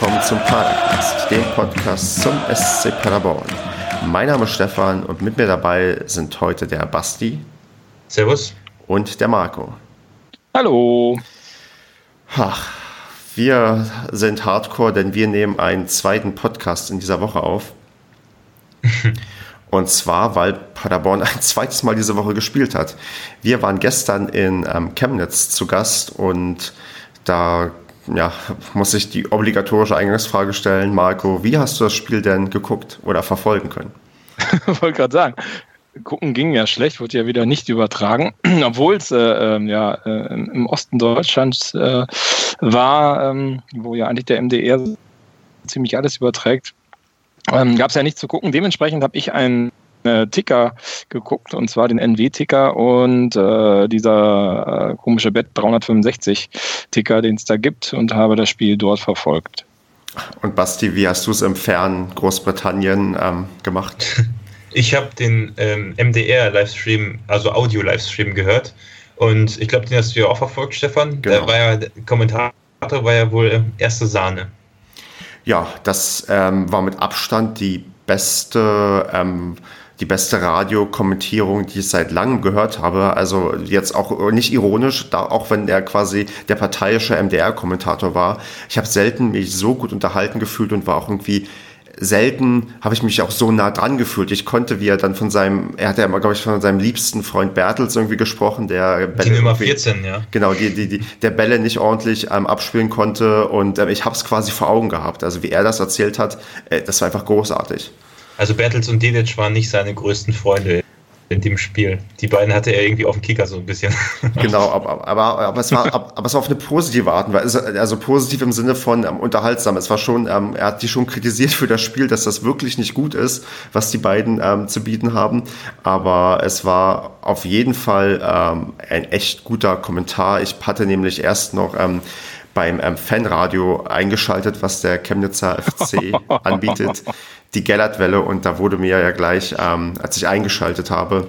willkommen zum Padercast, dem Podcast zum SC Paderborn. Mein Name ist Stefan und mit mir dabei sind heute der Basti. Servus. Und der Marco. Hallo. Ach, wir sind hardcore, denn wir nehmen einen zweiten Podcast in dieser Woche auf. Und zwar, weil Paderborn ein zweites Mal diese Woche gespielt hat. Wir waren gestern in ähm, Chemnitz zu Gast und da ja, muss ich die obligatorische Eingangsfrage stellen. Marco, wie hast du das Spiel denn geguckt oder verfolgen können? Wollte gerade sagen, gucken ging ja schlecht, wurde ja wieder nicht übertragen, obwohl es äh, ähm, ja äh, im Osten Deutschlands äh, war, ähm, wo ja eigentlich der MDR ziemlich alles überträgt ähm, gab es ja nichts zu gucken. Dementsprechend habe ich einen äh, Ticker geguckt, und zwar den NW-Ticker und äh, dieser äh, komische Bett 365-Ticker, den es da gibt, und habe das Spiel dort verfolgt. Und Basti, wie hast du es im fernen Großbritannien ähm, gemacht? Ich habe den ähm, MDR-Livestream, also Audio-Livestream gehört. Und ich glaube, den hast du ja auch verfolgt, Stefan. Genau. Der war ja, der Kommentator war ja wohl äh, erste Sahne. Ja, das ähm, war mit Abstand die beste, ähm, die beste Radiokommentierung, die ich seit langem gehört habe. Also jetzt auch nicht ironisch, da, auch wenn er quasi der parteiische MDR-Kommentator war. Ich habe selten mich so gut unterhalten gefühlt und war auch irgendwie selten habe ich mich auch so nah dran gefühlt. Ich konnte, wie er dann von seinem, er hat ja immer, glaube ich, von seinem liebsten Freund Bertels irgendwie gesprochen, der Bälle die Nummer 14, ja. Genau, die, die, die, der Bälle nicht ordentlich ähm, abspielen konnte und ähm, ich habe es quasi vor Augen gehabt. Also wie er das erzählt hat, äh, das war einfach großartig. Also Bertels und Dedic waren nicht seine größten Freunde in dem Spiel. Die beiden hatte er irgendwie auf dem Kicker so ein bisschen. Genau, aber, aber, aber, es, war, aber es war auf eine positive Art und Weise, also positiv im Sinne von ähm, unterhaltsam. Es war schon, ähm, er hat die schon kritisiert für das Spiel, dass das wirklich nicht gut ist, was die beiden ähm, zu bieten haben. Aber es war auf jeden Fall ähm, ein echt guter Kommentar. Ich hatte nämlich erst noch ähm, beim ähm, Fanradio eingeschaltet, was der Chemnitzer FC anbietet die Gellertwelle und da wurde mir ja gleich, ähm, als ich eingeschaltet habe,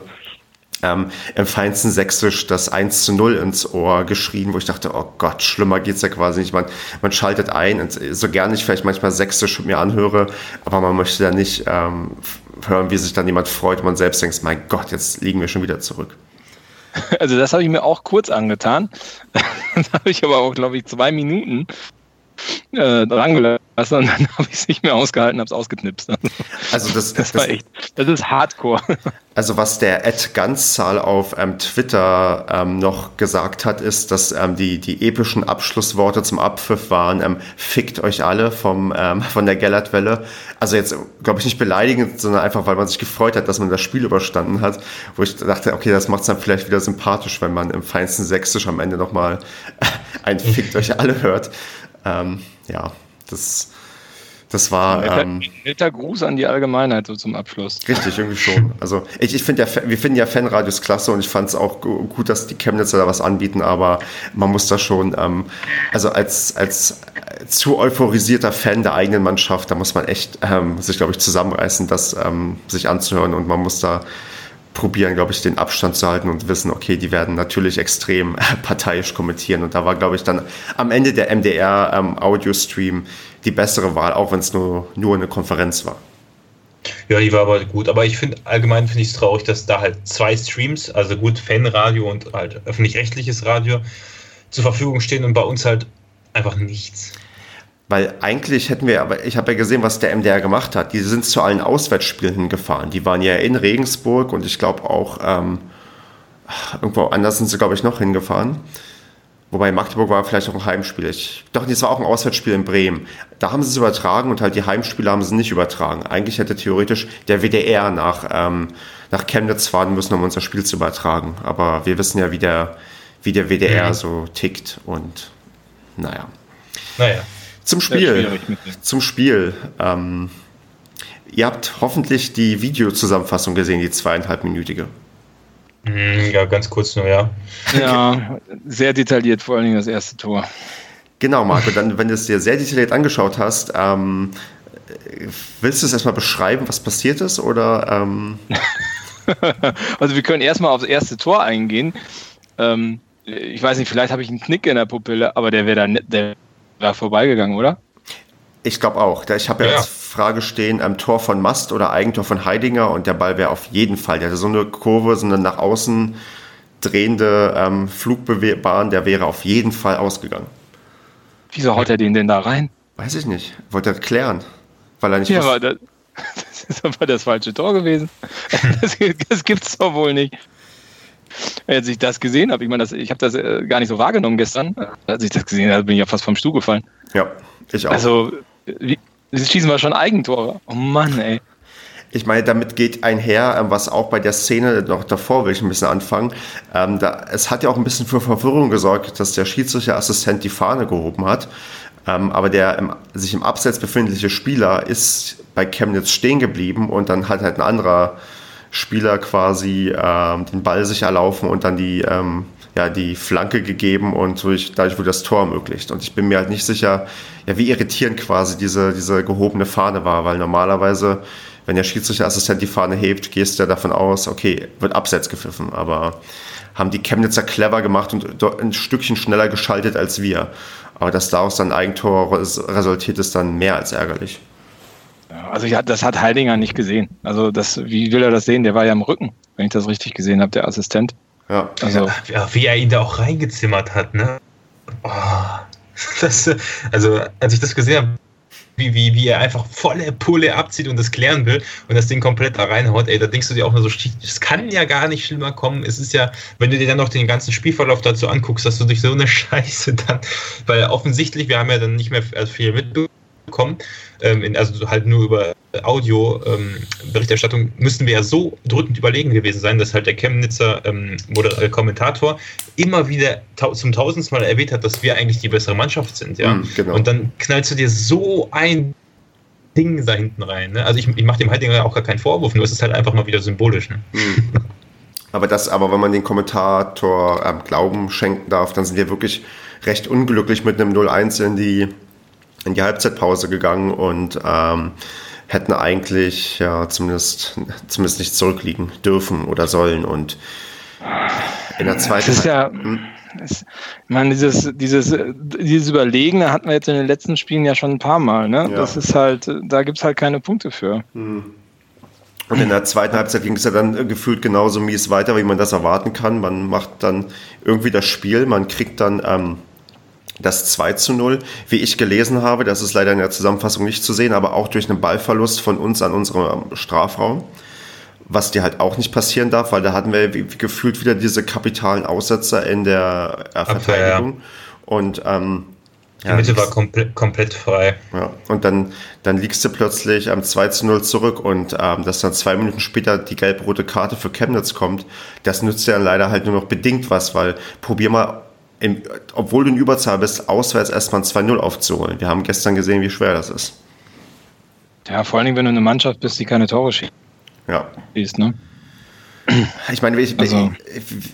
ähm, im feinsten Sächsisch das 1 zu 0 ins Ohr geschrien, wo ich dachte, oh Gott, schlimmer geht's ja quasi nicht. Man, man schaltet ein, und so gern ich vielleicht manchmal Sächsisch mir anhöre, aber man möchte ja nicht ähm, hören, wie sich dann jemand freut und man selbst denkt, mein Gott, jetzt liegen wir schon wieder zurück. Also das habe ich mir auch kurz angetan. das habe ich aber auch, glaube ich, zwei Minuten äh, dran gelassen und dann habe ich es nicht mehr ausgehalten, habe es ausgeknipst. Also das, das, das war echt, das ist Hardcore. Also was der Ed Ganzzahl auf ähm, Twitter ähm, noch gesagt hat, ist, dass ähm, die, die epischen Abschlussworte zum Abpfiff waren, ähm, fickt euch alle vom, ähm, von der Gellertwelle. Also jetzt, glaube ich, nicht beleidigend, sondern einfach, weil man sich gefreut hat, dass man das Spiel überstanden hat. Wo ich dachte, okay, das macht es dann vielleicht wieder sympathisch, wenn man im feinsten Sächsisch am Ende nochmal ein fickt euch alle hört. Ähm, ja, das, das war. Ähm, netter Gruß an die Allgemeinheit so zum Abschluss. Richtig, irgendwie schon. Also ich, ich finde ja, wir finden ja Fanradios klasse und ich fand es auch gut, dass die Chemnitzer da was anbieten, aber man muss da schon, ähm, also als, als zu euphorisierter Fan der eigenen Mannschaft, da muss man echt ähm, sich, glaube ich, zusammenreißen, das ähm, sich anzuhören und man muss da probieren, glaube ich, den Abstand zu halten und wissen, okay, die werden natürlich extrem parteiisch kommentieren. Und da war, glaube ich, dann am Ende der MDR-Audio-Stream ähm, die bessere Wahl, auch wenn es nur, nur eine Konferenz war. Ja, die war aber gut. Aber ich finde, allgemein finde ich es traurig, dass da halt zwei Streams, also gut Fanradio und halt öffentlich-rechtliches Radio zur Verfügung stehen und bei uns halt einfach nichts. Weil eigentlich hätten wir, aber ich habe ja gesehen, was der MDR gemacht hat. Die sind zu allen Auswärtsspielen hingefahren. Die waren ja in Regensburg und ich glaube auch ähm, irgendwo anders sind sie, glaube ich, noch hingefahren. Wobei Magdeburg war vielleicht auch ein Heimspiel. Ich, doch, das war auch ein Auswärtsspiel in Bremen. Da haben sie es übertragen und halt die Heimspiele haben sie nicht übertragen. Eigentlich hätte theoretisch der WDR nach, ähm, nach Chemnitz fahren müssen, um unser Spiel zu übertragen. Aber wir wissen ja, wie der, wie der WDR mhm. so tickt und naja. Naja. Zum Spiel. Zum Spiel. Ähm, ihr habt hoffentlich die Videozusammenfassung gesehen, die zweieinhalbminütige. Hm, ja, ganz kurz nur, ja. Ja, sehr detailliert, vor allen Dingen das erste Tor. Genau, Marco, dann, wenn du es dir sehr detailliert angeschaut hast, ähm, willst du es erstmal beschreiben, was passiert ist? Oder, ähm? also wir können erstmal aufs erste Tor eingehen. Ähm, ich weiß nicht, vielleicht habe ich einen Knick in der Pupille, aber der wäre da, der war vorbeigegangen, oder? Ich glaube auch. Ich habe ja, ja, als Frage stehen, am Tor von Mast oder Eigentor von Heidinger und der Ball wäre auf jeden Fall. Der hatte so eine Kurve, so eine nach außen drehende ähm, Flugbahn, der wäre auf jeden Fall ausgegangen. Wieso haut er den denn da rein? Weiß ich nicht. Wollte er klären. Weil er nicht. Ja, aber das, das ist aber das falsche Tor gewesen. Das, das gibt's doch wohl nicht. Als ich das gesehen habe, ich meine, ich habe das äh, gar nicht so wahrgenommen gestern. Als ich das gesehen habe, bin ich ja fast vom Stuhl gefallen. Ja, ich auch. Also, wie, schießen wir schon Eigentore. Oh Mann, ey. Ich meine, damit geht einher, ähm, was auch bei der Szene noch davor will ich ein bisschen anfangen. Ähm, da, es hat ja auch ein bisschen für Verwirrung gesorgt, dass der Schiedsrichterassistent die Fahne gehoben hat. Ähm, aber der im, sich im Abseits befindliche Spieler ist bei Chemnitz stehen geblieben und dann hat halt ein anderer Spieler quasi ähm, den Ball sich erlaufen und dann die, ähm, ja, die Flanke gegeben und durch, dadurch wurde das Tor ermöglicht. Und ich bin mir halt nicht sicher, ja, wie irritierend quasi diese, diese gehobene Fahne war, weil normalerweise, wenn der Schiedsrichterassistent die Fahne hebt, gehst du ja davon aus, okay, wird abseits gepfiffen. Aber haben die Chemnitzer clever gemacht und ein Stückchen schneller geschaltet als wir. Aber dass daraus dann Eigentor resultiert, ist dann mehr als ärgerlich. Also ja, das hat Heidinger nicht gesehen. Also das, wie will er das sehen? Der war ja im Rücken, wenn ich das richtig gesehen habe, der Assistent. Ja. Also ja, wie er ihn da auch reingezimmert hat, ne? Oh, das, also als ich das gesehen habe, wie, wie, wie er einfach volle Pulle abzieht und das klären will und das Ding komplett da reinhaut, ey, da denkst du dir auch nur so, das kann ja gar nicht schlimmer kommen. Es ist ja, wenn du dir dann noch den ganzen Spielverlauf dazu anguckst, dass du durch so eine Scheiße dann, weil offensichtlich, wir haben ja dann nicht mehr viel mitbekommen, ähm, in, also halt nur über Audio-Berichterstattung, ähm, müssten wir ja so drückend überlegen gewesen sein, dass halt der Chemnitzer ähm, äh, Kommentator immer wieder ta zum tausendsten Mal erwähnt hat, dass wir eigentlich die bessere Mannschaft sind. Ja? Mm, genau. Und dann knallst du dir so ein Ding da hinten rein. Ne? Also ich, ich mache dem Heidinger auch gar keinen Vorwurf, nur es ist halt einfach mal wieder symbolisch. Ne? Mm. Aber das, aber wenn man den Kommentator ähm, Glauben schenken darf, dann sind wir wirklich recht unglücklich mit einem 0-1 in die in die Halbzeitpause gegangen und ähm, hätten eigentlich ja zumindest, zumindest nicht zurückliegen dürfen oder sollen. Und in der zweiten das ist ja, hm? ich meine, dieses, dieses, dieses Überlegene hatten wir jetzt in den letzten Spielen ja schon ein paar Mal. Ne? Ja. Das ist halt, da gibt es halt keine Punkte für. Hm. Und in der zweiten Halbzeit ging es ja dann gefühlt genauso mies weiter, wie man das erwarten kann. Man macht dann irgendwie das Spiel, man kriegt dann ähm, das 2 zu 0, wie ich gelesen habe, das ist leider in der Zusammenfassung nicht zu sehen, aber auch durch einen Ballverlust von uns an unserem Strafraum, was dir halt auch nicht passieren darf, weil da hatten wir gefühlt wieder diese kapitalen Aussetzer in der äh, Verteidigung. Ja. Und ähm, die ja, Mitte war komplett, komplett frei. Ja, und dann, dann liegst du plötzlich am 2 zu 0 zurück und ähm, dass dann zwei Minuten später die gelb-rote Karte für Chemnitz kommt, das nützt ja leider halt nur noch bedingt was, weil probier mal im, obwohl du in Überzahl bist, auswärts erstmal ein 2-0 aufzuholen. Wir haben gestern gesehen, wie schwer das ist. Ja, vor allen Dingen, wenn du eine Mannschaft bist, die keine Tore schießt. Ja. Schießt, ne? Ich meine, wie, also.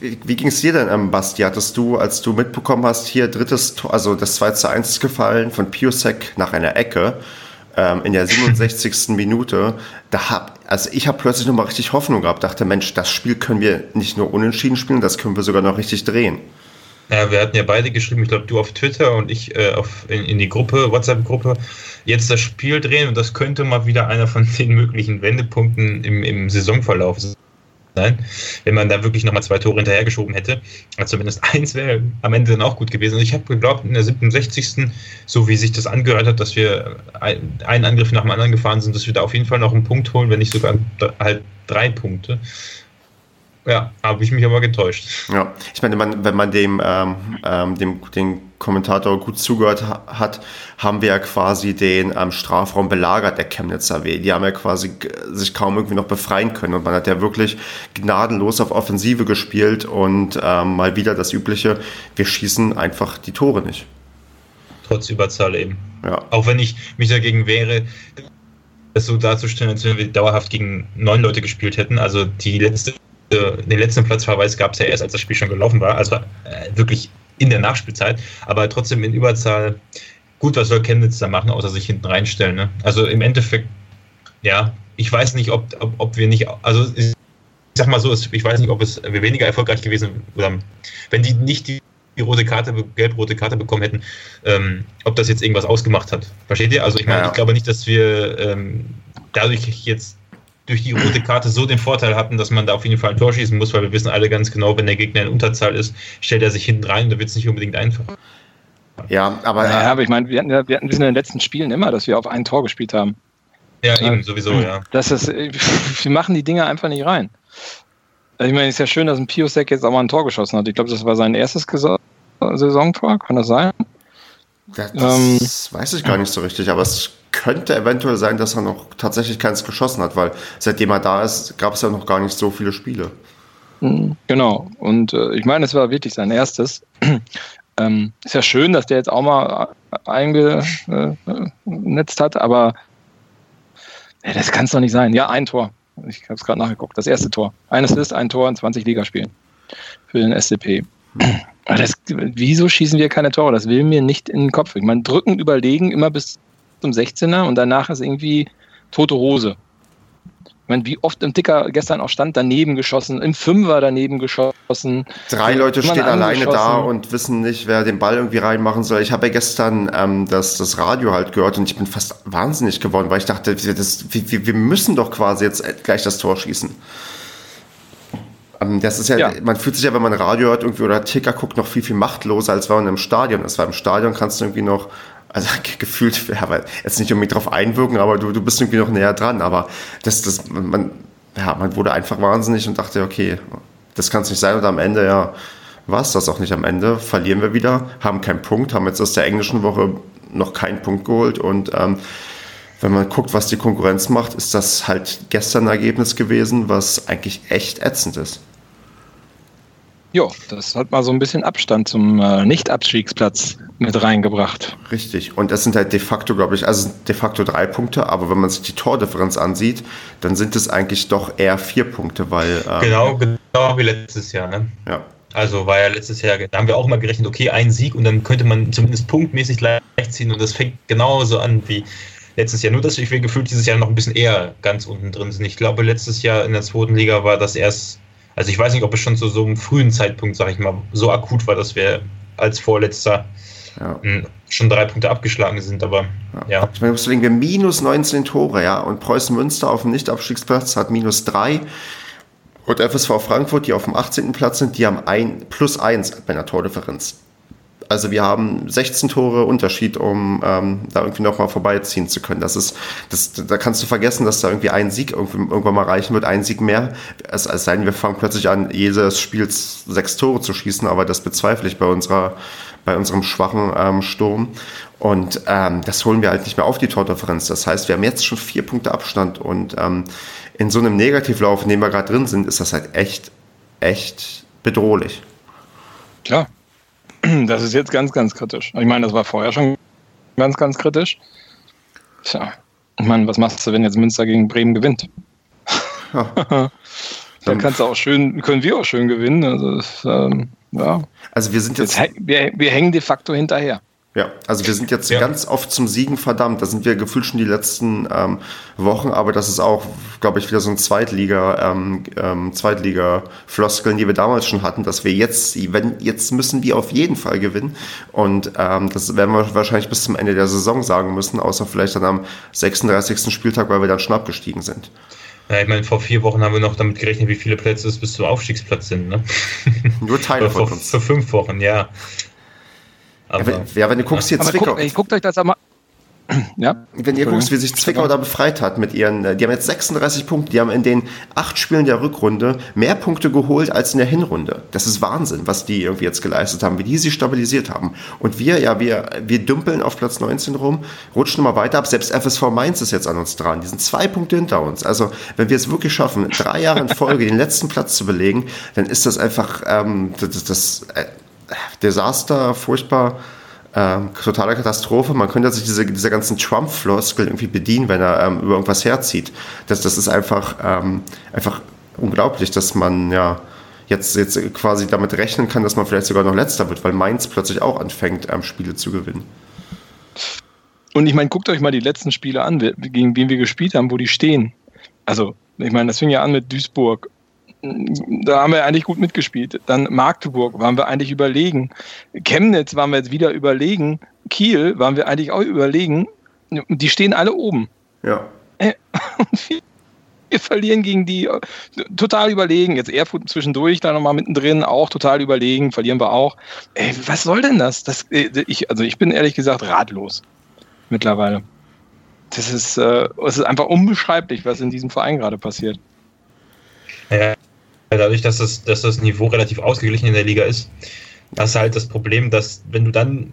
wie, wie ging es dir denn, ähm, Basti? Hattest du, als du mitbekommen hast, hier drittes Tor, also das 2 zu 1 ist gefallen von Piosek nach einer Ecke ähm, in der 67. Minute, da hab, also ich habe plötzlich nochmal richtig Hoffnung gehabt, dachte, Mensch, das Spiel können wir nicht nur unentschieden spielen, das können wir sogar noch richtig drehen. Ja, wir hatten ja beide geschrieben, ich glaube, du auf Twitter und ich äh, auf, in, in die Gruppe, WhatsApp-Gruppe, jetzt das Spiel drehen und das könnte mal wieder einer von den möglichen Wendepunkten im, im Saisonverlauf sein, wenn man da wirklich nochmal zwei Tore hinterhergeschoben hätte. Also zumindest eins wäre am Ende dann auch gut gewesen. Und ich habe geglaubt, in der 67. so wie sich das angehört hat, dass wir einen Angriff nach dem anderen gefahren sind, dass wir da auf jeden Fall noch einen Punkt holen, wenn nicht sogar halt drei Punkte. Ja, habe ich mich aber getäuscht. Ja, ich meine, man, wenn man dem, ähm, ähm, dem den Kommentator gut zugehört hat, haben wir ja quasi den ähm, Strafraum belagert, der Chemnitzer W. Die haben ja quasi sich kaum irgendwie noch befreien können. Und man hat ja wirklich gnadenlos auf Offensive gespielt und ähm, mal wieder das Übliche, wir schießen einfach die Tore nicht. Trotz Überzahl eben. Ja. Auch wenn ich mich dagegen wehre, das so darzustellen, als wenn wir dauerhaft gegen neun Leute gespielt hätten. Also die letzte den letzten Platzverweis gab es ja erst, als das Spiel schon gelaufen war, also äh, wirklich in der Nachspielzeit, aber trotzdem in Überzahl. Gut, was soll Chemnitz da machen, außer sich hinten reinstellen? Ne? Also im Endeffekt, ja, ich weiß nicht, ob, ob, ob wir nicht, also ich sag mal so, ich weiß nicht, ob es weniger erfolgreich gewesen wäre, wenn die nicht die die rote Karte, gelb-rote Karte bekommen hätten, ähm, ob das jetzt irgendwas ausgemacht hat. Versteht ihr? Also ich meine, ja. ich glaube nicht, dass wir ähm, dadurch jetzt durch die rote Karte so den Vorteil hatten, dass man da auf jeden Fall ein Tor schießen muss, weil wir wissen alle ganz genau, wenn der Gegner in Unterzahl ist, stellt er sich hinten rein und da wird es nicht unbedingt einfach. Ja, aber. Naja, aber ich meine, wir hatten, wir hatten in den letzten Spielen immer, dass wir auf ein Tor gespielt haben. Ja, eben, sowieso, ja. Das ist, wir machen die Dinge einfach nicht rein. Ich meine, es ist ja schön, dass ein Piosek jetzt auch mal ein Tor geschossen hat. Ich glaube, das war sein erstes Saisontor, kann das sein? Das, ähm, weiß ich gar nicht so richtig, aber es könnte eventuell sein, dass er noch tatsächlich keins geschossen hat, weil seitdem er da ist, gab es ja noch gar nicht so viele Spiele. Mhm, genau, und äh, ich meine, es war wirklich sein erstes. ähm, ist ja schön, dass der jetzt auch mal eingenetzt hat, aber ja, das kann es doch nicht sein. Ja, ein Tor. Ich habe es gerade nachgeguckt. Das erste Tor. Eines ist ein Tor in 20 Ligaspielen für den SCP. Das, wieso schießen wir keine Tore? Das will mir nicht in den Kopf. Ich meine, drücken, überlegen immer bis zum 16er und danach ist irgendwie tote Hose. Ich meine, wie oft im Ticker gestern auch stand, daneben geschossen, im Fünfer daneben geschossen. Drei Leute stehen alleine da und wissen nicht, wer den Ball irgendwie reinmachen soll. Ich habe ja gestern ähm, das, das Radio halt gehört und ich bin fast wahnsinnig geworden, weil ich dachte, das, wir, wir müssen doch quasi jetzt gleich das Tor schießen. Ähm, das ist ja, ja, man fühlt sich ja, wenn man Radio hört irgendwie oder Ticker guckt, noch viel, viel machtloser, als wenn man im Stadion ist. Weil im Stadion kannst du irgendwie noch also gefühlt, ja, jetzt nicht irgendwie drauf einwirken, aber du, du bist irgendwie noch näher dran. Aber das, das, man, ja, man wurde einfach wahnsinnig und dachte, okay, das kann es nicht sein. Und am Ende, ja, war es das auch nicht am Ende. Verlieren wir wieder, haben keinen Punkt, haben jetzt aus der englischen Woche noch keinen Punkt geholt. Und ähm, wenn man guckt, was die Konkurrenz macht, ist das halt gestern ein Ergebnis gewesen, was eigentlich echt ätzend ist. Ja, das hat mal so ein bisschen Abstand zum äh, Nicht-Abstiegsplatz mit reingebracht. Richtig. Und das sind halt de facto, glaube ich, also de facto drei Punkte, aber wenn man sich die Tordifferenz ansieht, dann sind es eigentlich doch eher vier Punkte, weil. Ähm, genau, genau wie letztes Jahr, ne? Ja. Also war ja letztes Jahr, da haben wir auch mal gerechnet, okay, ein Sieg und dann könnte man zumindest punktmäßig leicht ziehen und das fängt genauso an wie letztes Jahr. Nur, dass wir gefühlt dieses Jahr noch ein bisschen eher ganz unten drin sind. Ich glaube, letztes Jahr in der zweiten Liga war das erst also ich weiß nicht, ob es schon zu so einem frühen Zeitpunkt, sage ich mal, so akut war, dass wir als Vorletzter ja. schon drei Punkte abgeschlagen sind, aber ja. ja. Deswegen wir minus 19 Tore, ja, und Preußen Münster auf dem Nicht-Abstiegsplatz hat minus drei. Und FSV Frankfurt, die auf dem 18. Platz sind, die haben ein plus eins bei einer Tordifferenz. Also wir haben 16 Tore Unterschied, um ähm, da irgendwie nochmal vorbeiziehen zu können. Das ist, das, da kannst du vergessen, dass da irgendwie ein Sieg irgendwann mal reichen wird, ein Sieg mehr. Es, es sei denn, wir fangen plötzlich an, jedes Spiels sechs Tore zu schießen, aber das bezweifle ich bei unserer, bei unserem schwachen ähm, Sturm. Und ähm, das holen wir halt nicht mehr auf die Tordifferenz. Das heißt, wir haben jetzt schon vier Punkte Abstand und ähm, in so einem Negativlauf, in dem wir gerade drin sind, ist das halt echt, echt bedrohlich. Klar. Das ist jetzt ganz, ganz kritisch. Ich meine, das war vorher schon ganz, ganz kritisch. Tja, ich meine, was machst du, wenn jetzt Münster gegen Bremen gewinnt? Ja. Dann kannst du auch schön, können wir auch schön gewinnen. Also, das, ähm, ja. also wir sind jetzt. jetzt wir, wir hängen de facto hinterher. Ja, also wir sind jetzt ja. ganz oft zum Siegen verdammt. Da sind wir gefühlt schon die letzten ähm, Wochen, aber das ist auch, glaube ich, wieder so ein Zweitliga, ähm, ähm, Zweitliga-Floskeln, die wir damals schon hatten, dass wir jetzt, wenn, jetzt müssen wir auf jeden Fall gewinnen. Und ähm, das werden wir wahrscheinlich bis zum Ende der Saison sagen müssen, außer vielleicht dann am 36. Spieltag, weil wir dann schon abgestiegen sind. Ja, ich meine, vor vier Wochen haben wir noch damit gerechnet, wie viele Plätze es bis zum Aufstiegsplatz sind. Ne? Nur Teile von uns. Vor fünf Wochen, ja. Aber, ja, wenn du guckst hier Zwickau. Guck, ey, guckt euch das einmal. Ja? Wenn ihr guckst, wie sich Zwickau da befreit hat mit ihren, äh, die haben jetzt 36 Punkte, die haben in den acht Spielen der Rückrunde mehr Punkte geholt als in der Hinrunde. Das ist Wahnsinn, was die irgendwie jetzt geleistet haben, wie die sie stabilisiert haben. Und wir, ja, wir, wir dümpeln auf Platz 19 rum, rutschen immer weiter ab. Selbst FSV Mainz ist jetzt an uns dran. Die sind zwei Punkte hinter uns. Also, wenn wir es wirklich schaffen, drei Jahre in Folge den letzten Platz zu belegen, dann ist das einfach ähm, das, das äh, Desaster, furchtbar, ähm, totale Katastrophe. Man könnte sich diese, diese ganzen Trump-Floskel irgendwie bedienen, wenn er ähm, über irgendwas herzieht. Das, das ist einfach, ähm, einfach unglaublich, dass man ja jetzt, jetzt quasi damit rechnen kann, dass man vielleicht sogar noch letzter wird, weil Mainz plötzlich auch anfängt, ähm, Spiele zu gewinnen. Und ich meine, guckt euch mal die letzten Spiele an, gegen wen wir gespielt haben, wo die stehen. Also, ich meine, das fing ja an mit Duisburg, da haben wir eigentlich gut mitgespielt. Dann Magdeburg waren wir eigentlich überlegen. Chemnitz waren wir jetzt wieder überlegen. Kiel waren wir eigentlich auch überlegen. Die stehen alle oben. Ja. Äh, wir verlieren gegen die äh, total überlegen. Jetzt Erfurt zwischendurch da nochmal mittendrin, auch total überlegen, verlieren wir auch. Ey, was soll denn das? das äh, ich, also ich bin ehrlich gesagt ratlos mittlerweile. Das ist, äh, es ist einfach unbeschreiblich, was in diesem Verein gerade passiert. Ja, dadurch, dass das, dass das Niveau relativ ausgeglichen in der Liga ist, hast du halt das Problem, dass wenn du dann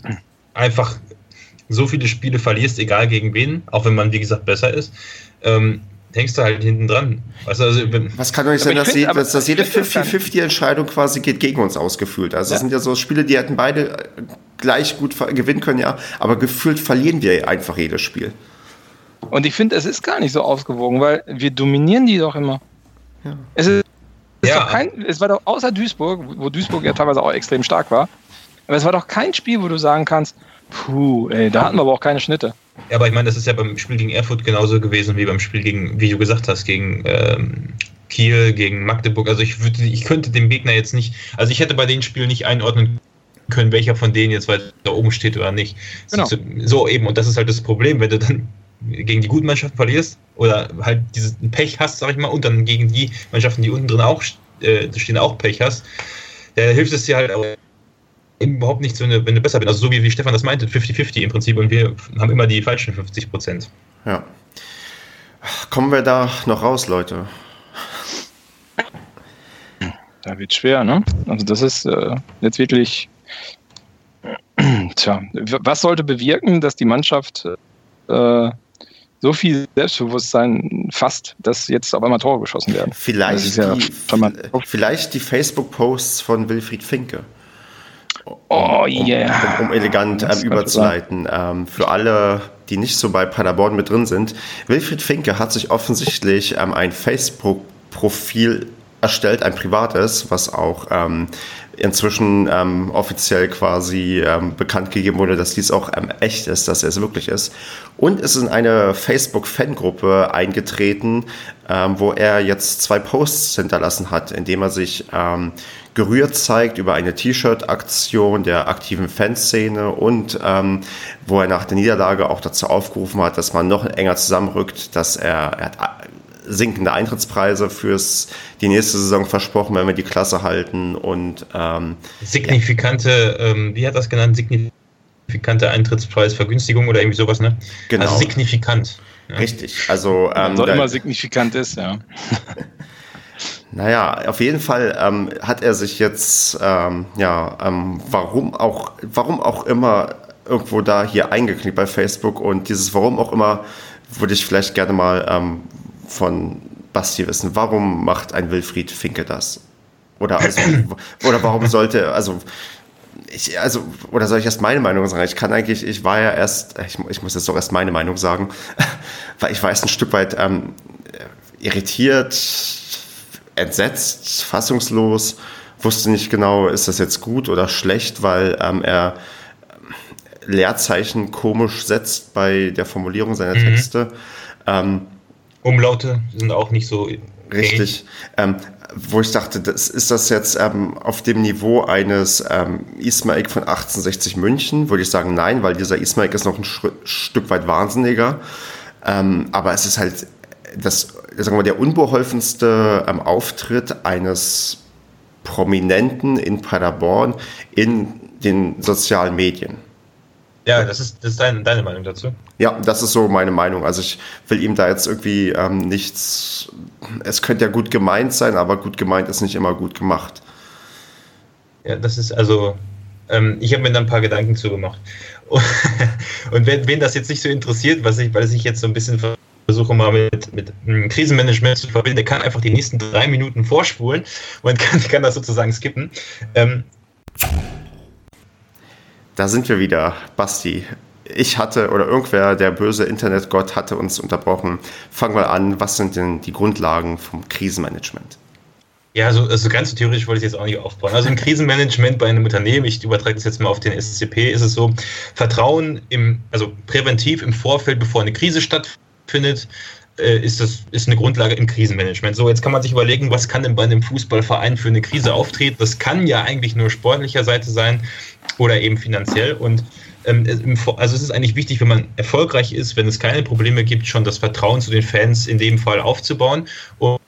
einfach so viele Spiele verlierst, egal gegen wen, auch wenn man, wie gesagt, besser ist, ähm, hängst du halt hinten dran. Weißt du, also, Was kann doch nicht sein, dass, find, dass, dass jede 50-50-Entscheidung quasi geht gegen uns ausgefühlt. Also, ja. das sind ja so Spiele, die hätten beide gleich gut gewinnen können, ja, aber gefühlt verlieren wir einfach jedes Spiel. Und ich finde, es ist gar nicht so ausgewogen, weil wir dominieren die doch immer. Ja. Es, ist, es, ja. kein, es war doch außer Duisburg, wo Duisburg ja teilweise auch extrem stark war, aber es war doch kein Spiel, wo du sagen kannst, puh, ey, da hatten wir aber auch keine Schnitte. Ja, aber ich meine, das ist ja beim Spiel gegen Erfurt genauso gewesen wie beim Spiel gegen, wie du gesagt hast, gegen ähm, Kiel, gegen Magdeburg. Also ich würde, ich könnte dem Gegner jetzt nicht, also ich hätte bei den Spielen nicht einordnen können, welcher von denen jetzt weiter oben steht oder nicht. Genau. So eben, und das ist halt das Problem, wenn du dann gegen die guten Mannschaften verlierst oder halt dieses Pech hast, sag ich mal, und dann gegen die Mannschaften, die unten drin auch äh, stehen, auch Pech hast, da hilft es dir halt auch überhaupt nicht, wenn du, wenn du besser bist. Also so wie, wie Stefan das meinte, 50-50 im Prinzip und wir haben immer die falschen 50 Prozent. Ja. Kommen wir da noch raus, Leute? Da wird schwer, ne? Also das ist äh, jetzt wirklich, tja, was sollte bewirken, dass die Mannschaft äh, so viel Selbstbewusstsein fasst, dass jetzt auf einmal Tore geschossen werden. Vielleicht, ja die, vielleicht die Facebook-Posts von Wilfried Finke. Oh yeah. Um, um elegant ähm, überzuleiten. Ähm, für alle, die nicht so bei Paderborn mit drin sind. Wilfried Finke hat sich offensichtlich ähm, ein Facebook-Profil erstellt, ein privates, was auch ähm, inzwischen ähm, offiziell quasi ähm, bekannt gegeben wurde, dass dies auch ähm, echt ist, dass er es wirklich ist. Und ist in eine Facebook-Fangruppe eingetreten, ähm, wo er jetzt zwei Posts hinterlassen hat, indem er sich ähm, gerührt zeigt über eine T-Shirt-Aktion der aktiven Fanszene und ähm, wo er nach der Niederlage auch dazu aufgerufen hat, dass man noch enger zusammenrückt, dass er, er hat sinkende Eintrittspreise fürs die nächste Saison versprochen, wenn wir die Klasse halten und ähm, signifikante, ja. ähm, wie hat das genannt, signifikante Eintrittspreisvergünstigung oder irgendwie sowas, ne? Genau. Also signifikant. Ja. Richtig, also ähm, soll immer signifikant ist, ja. Naja, auf jeden Fall ähm, hat er sich jetzt, ähm, ja, ähm, warum auch, warum auch immer irgendwo da hier eingeknickt bei Facebook und dieses Warum auch immer würde ich vielleicht gerne mal ähm, von Basti wissen. Warum macht ein Wilfried Finke das? Oder, also, oder warum sollte, also, ich, also, oder soll ich erst meine Meinung sagen? Ich kann eigentlich, ich war ja erst, ich, ich muss jetzt doch erst meine Meinung sagen, weil ich war erst ein Stück weit ähm, irritiert, entsetzt, fassungslos, wusste nicht genau, ist das jetzt gut oder schlecht, weil ähm, er Leerzeichen komisch setzt bei der Formulierung seiner mhm. Texte. Ähm, Umlaute sind auch nicht so. Richtig. Ähm, wo ich dachte, das, ist das jetzt ähm, auf dem Niveau eines ähm, Ismaik von 1860 München? Würde ich sagen, nein, weil dieser Ismaik ist noch ein Sch Stück weit wahnsinniger. Ähm, aber es ist halt das, sagen wir, der unbeholfenste ähm, Auftritt eines Prominenten in Paderborn in den sozialen Medien. Ja, das ist, das ist deine, deine Meinung dazu? Ja, das ist so meine Meinung. Also ich will ihm da jetzt irgendwie ähm, nichts. Es könnte ja gut gemeint sein, aber gut gemeint ist nicht immer gut gemacht. Ja, das ist also. Ähm, ich habe mir da ein paar Gedanken zugemacht. Und wenn, wen das jetzt nicht so interessiert, was ich, weil ich jetzt so ein bisschen versuche mal mit, mit Krisenmanagement zu verbinden, der kann einfach die nächsten drei Minuten vorspulen und kann, kann das sozusagen skippen. Ähm, da sind wir wieder, Basti. Ich hatte oder irgendwer, der böse Internetgott, hatte uns unterbrochen. Fangen wir an, was sind denn die Grundlagen vom Krisenmanagement? Ja, also, also ganz theoretisch wollte ich jetzt auch nicht aufbauen. Also im Krisenmanagement bei einem Unternehmen, ich übertrage das jetzt mal auf den SCP, ist es so, Vertrauen im, also präventiv im Vorfeld, bevor eine Krise stattfindet, ist das ist eine Grundlage im Krisenmanagement. So, jetzt kann man sich überlegen, was kann denn bei einem Fußballverein für eine Krise auftreten? Das kann ja eigentlich nur sportlicher Seite sein oder eben finanziell. Und ähm, also es ist eigentlich wichtig, wenn man erfolgreich ist, wenn es keine Probleme gibt, schon das Vertrauen zu den Fans in dem Fall aufzubauen. Und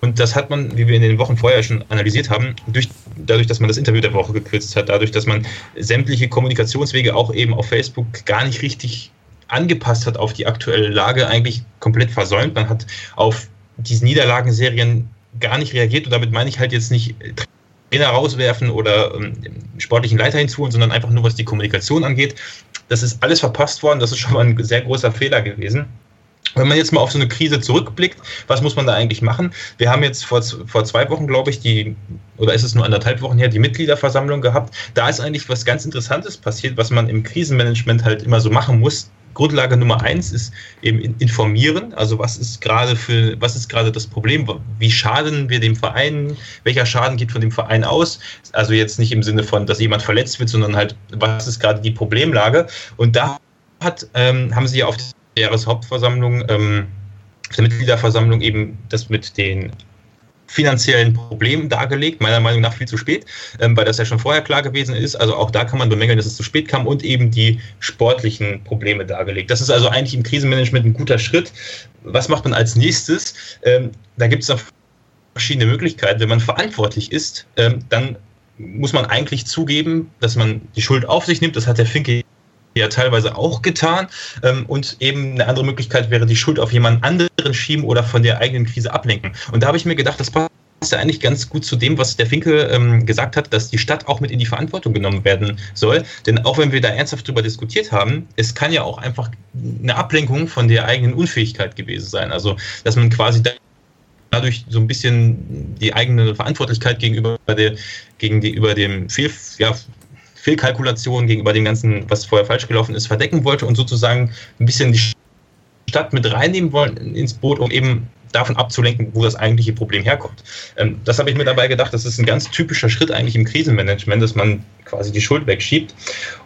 und das hat man, wie wir in den Wochen vorher schon analysiert haben, durch, dadurch, dass man das Interview der Woche gekürzt hat, dadurch, dass man sämtliche Kommunikationswege auch eben auf Facebook gar nicht richtig angepasst hat auf die aktuelle Lage, eigentlich komplett versäumt. Man hat auf diese Niederlagenserien gar nicht reagiert und damit meine ich halt jetzt nicht Trainer rauswerfen oder ähm, sportlichen Leiter hinzuholen, sondern einfach nur, was die Kommunikation angeht. Das ist alles verpasst worden. Das ist schon mal ein sehr großer Fehler gewesen. Wenn man jetzt mal auf so eine Krise zurückblickt, was muss man da eigentlich machen? Wir haben jetzt vor, vor zwei Wochen, glaube ich, die, oder ist es nur anderthalb Wochen her, die Mitgliederversammlung gehabt. Da ist eigentlich was ganz Interessantes passiert, was man im Krisenmanagement halt immer so machen muss. Grundlage Nummer eins ist eben informieren. Also was ist gerade für, was ist gerade das Problem? Wie schaden wir dem Verein? Welcher Schaden geht von dem Verein aus? Also jetzt nicht im Sinne von, dass jemand verletzt wird, sondern halt, was ist gerade die Problemlage? Und da hat, ähm, haben sie ja auf der Jahreshauptversammlung, ähm, der Mitgliederversammlung eben das mit den finanziellen Problemen dargelegt, meiner Meinung nach viel zu spät, ähm, weil das ja schon vorher klar gewesen ist. Also auch da kann man bemängeln, dass es zu spät kam und eben die sportlichen Probleme dargelegt. Das ist also eigentlich im Krisenmanagement ein guter Schritt. Was macht man als nächstes? Ähm, da gibt es verschiedene Möglichkeiten. Wenn man verantwortlich ist, ähm, dann muss man eigentlich zugeben, dass man die Schuld auf sich nimmt. Das hat der Finke ja teilweise auch getan. Ähm, und eben eine andere Möglichkeit wäre, die Schuld auf jemanden anderen schieben oder von der eigenen Krise ablenken. Und da habe ich mir gedacht, das passt ja eigentlich ganz gut zu dem, was der Finke ähm, gesagt hat, dass die Stadt auch mit in die Verantwortung genommen werden soll. Denn auch wenn wir da ernsthaft darüber diskutiert haben, es kann ja auch einfach eine Ablenkung von der eigenen Unfähigkeit gewesen sein. Also, dass man quasi dadurch so ein bisschen die eigene Verantwortlichkeit gegenüber, der, gegenüber dem Fehl, ja, Fehlkalkulation gegenüber dem Ganzen, was vorher falsch gelaufen ist, verdecken wollte und sozusagen ein bisschen die Stadt mit reinnehmen wollen ins Boot, um eben davon abzulenken, wo das eigentliche Problem herkommt. Ähm, das habe ich mir dabei gedacht, das ist ein ganz typischer Schritt eigentlich im Krisenmanagement, dass man quasi die Schuld wegschiebt.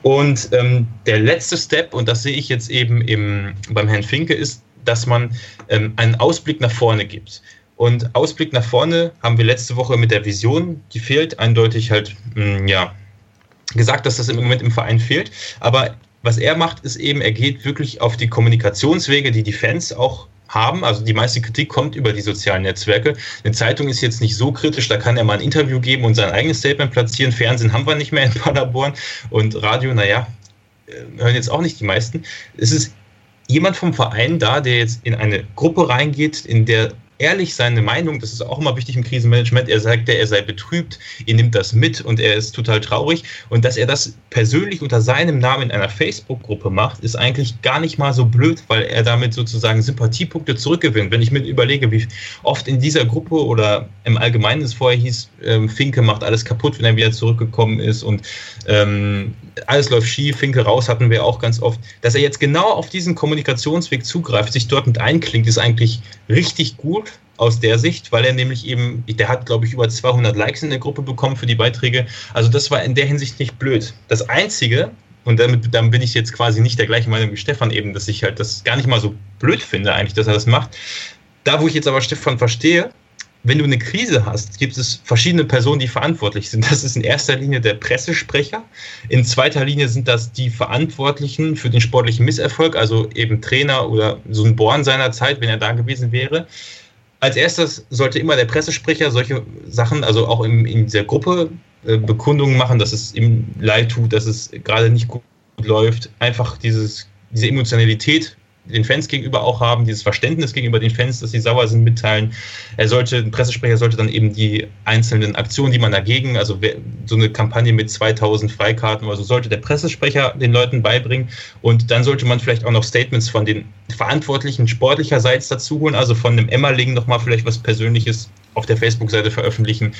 Und ähm, der letzte Step, und das sehe ich jetzt eben im, beim Herrn Finke, ist, dass man ähm, einen Ausblick nach vorne gibt. Und Ausblick nach vorne haben wir letzte Woche mit der Vision, die fehlt eindeutig halt, mh, mm, ja, gesagt, dass das im Moment im Verein fehlt. Aber was er macht, ist eben, er geht wirklich auf die Kommunikationswege, die die Fans auch haben. Also die meiste Kritik kommt über die sozialen Netzwerke. Eine Zeitung ist jetzt nicht so kritisch, da kann er mal ein Interview geben und sein eigenes Statement platzieren. Fernsehen haben wir nicht mehr in Paderborn und Radio, naja, äh, hören jetzt auch nicht die meisten. Es ist jemand vom Verein da, der jetzt in eine Gruppe reingeht, in der ehrlich seine Meinung, das ist auch immer wichtig im Krisenmanagement, er sagt, er sei betrübt, er nimmt das mit und er ist total traurig. Und dass er das persönlich unter seinem Namen in einer Facebook-Gruppe macht, ist eigentlich gar nicht mal so blöd, weil er damit sozusagen Sympathiepunkte zurückgewinnt. Wenn ich mir überlege, wie oft in dieser Gruppe oder im Allgemeinen es vorher hieß, ähm, Finke macht alles kaputt, wenn er wieder zurückgekommen ist und ähm, alles läuft schief, Finke raus hatten wir auch ganz oft, dass er jetzt genau auf diesen Kommunikationsweg zugreift, sich dort mit einklingt, ist eigentlich richtig gut aus der Sicht, weil er nämlich eben, der hat, glaube ich, über 200 Likes in der Gruppe bekommen für die Beiträge. Also das war in der Hinsicht nicht blöd. Das Einzige, und damit, damit bin ich jetzt quasi nicht der gleichen Meinung wie Stefan eben, dass ich halt das gar nicht mal so blöd finde eigentlich, dass er das macht. Da, wo ich jetzt aber Stefan verstehe, wenn du eine Krise hast, gibt es verschiedene Personen, die verantwortlich sind. Das ist in erster Linie der Pressesprecher. In zweiter Linie sind das die Verantwortlichen für den sportlichen Misserfolg, also eben Trainer oder so ein Born seiner Zeit, wenn er da gewesen wäre als erstes sollte immer der Pressesprecher solche Sachen, also auch in, in dieser Gruppe, äh, Bekundungen machen, dass es ihm leid tut, dass es gerade nicht gut läuft. Einfach dieses, diese Emotionalität den Fans gegenüber auch haben, dieses Verständnis gegenüber den Fans, dass sie sauer sind, mitteilen. Er sollte, ein Pressesprecher sollte dann eben die einzelnen Aktionen, die man dagegen, also so eine Kampagne mit 2000 Freikarten oder so, sollte der Pressesprecher den Leuten beibringen. Und dann sollte man vielleicht auch noch Statements von den Verantwortlichen sportlicherseits dazu holen, also von einem Emmerling nochmal vielleicht was Persönliches auf der Facebook-Seite veröffentlichen.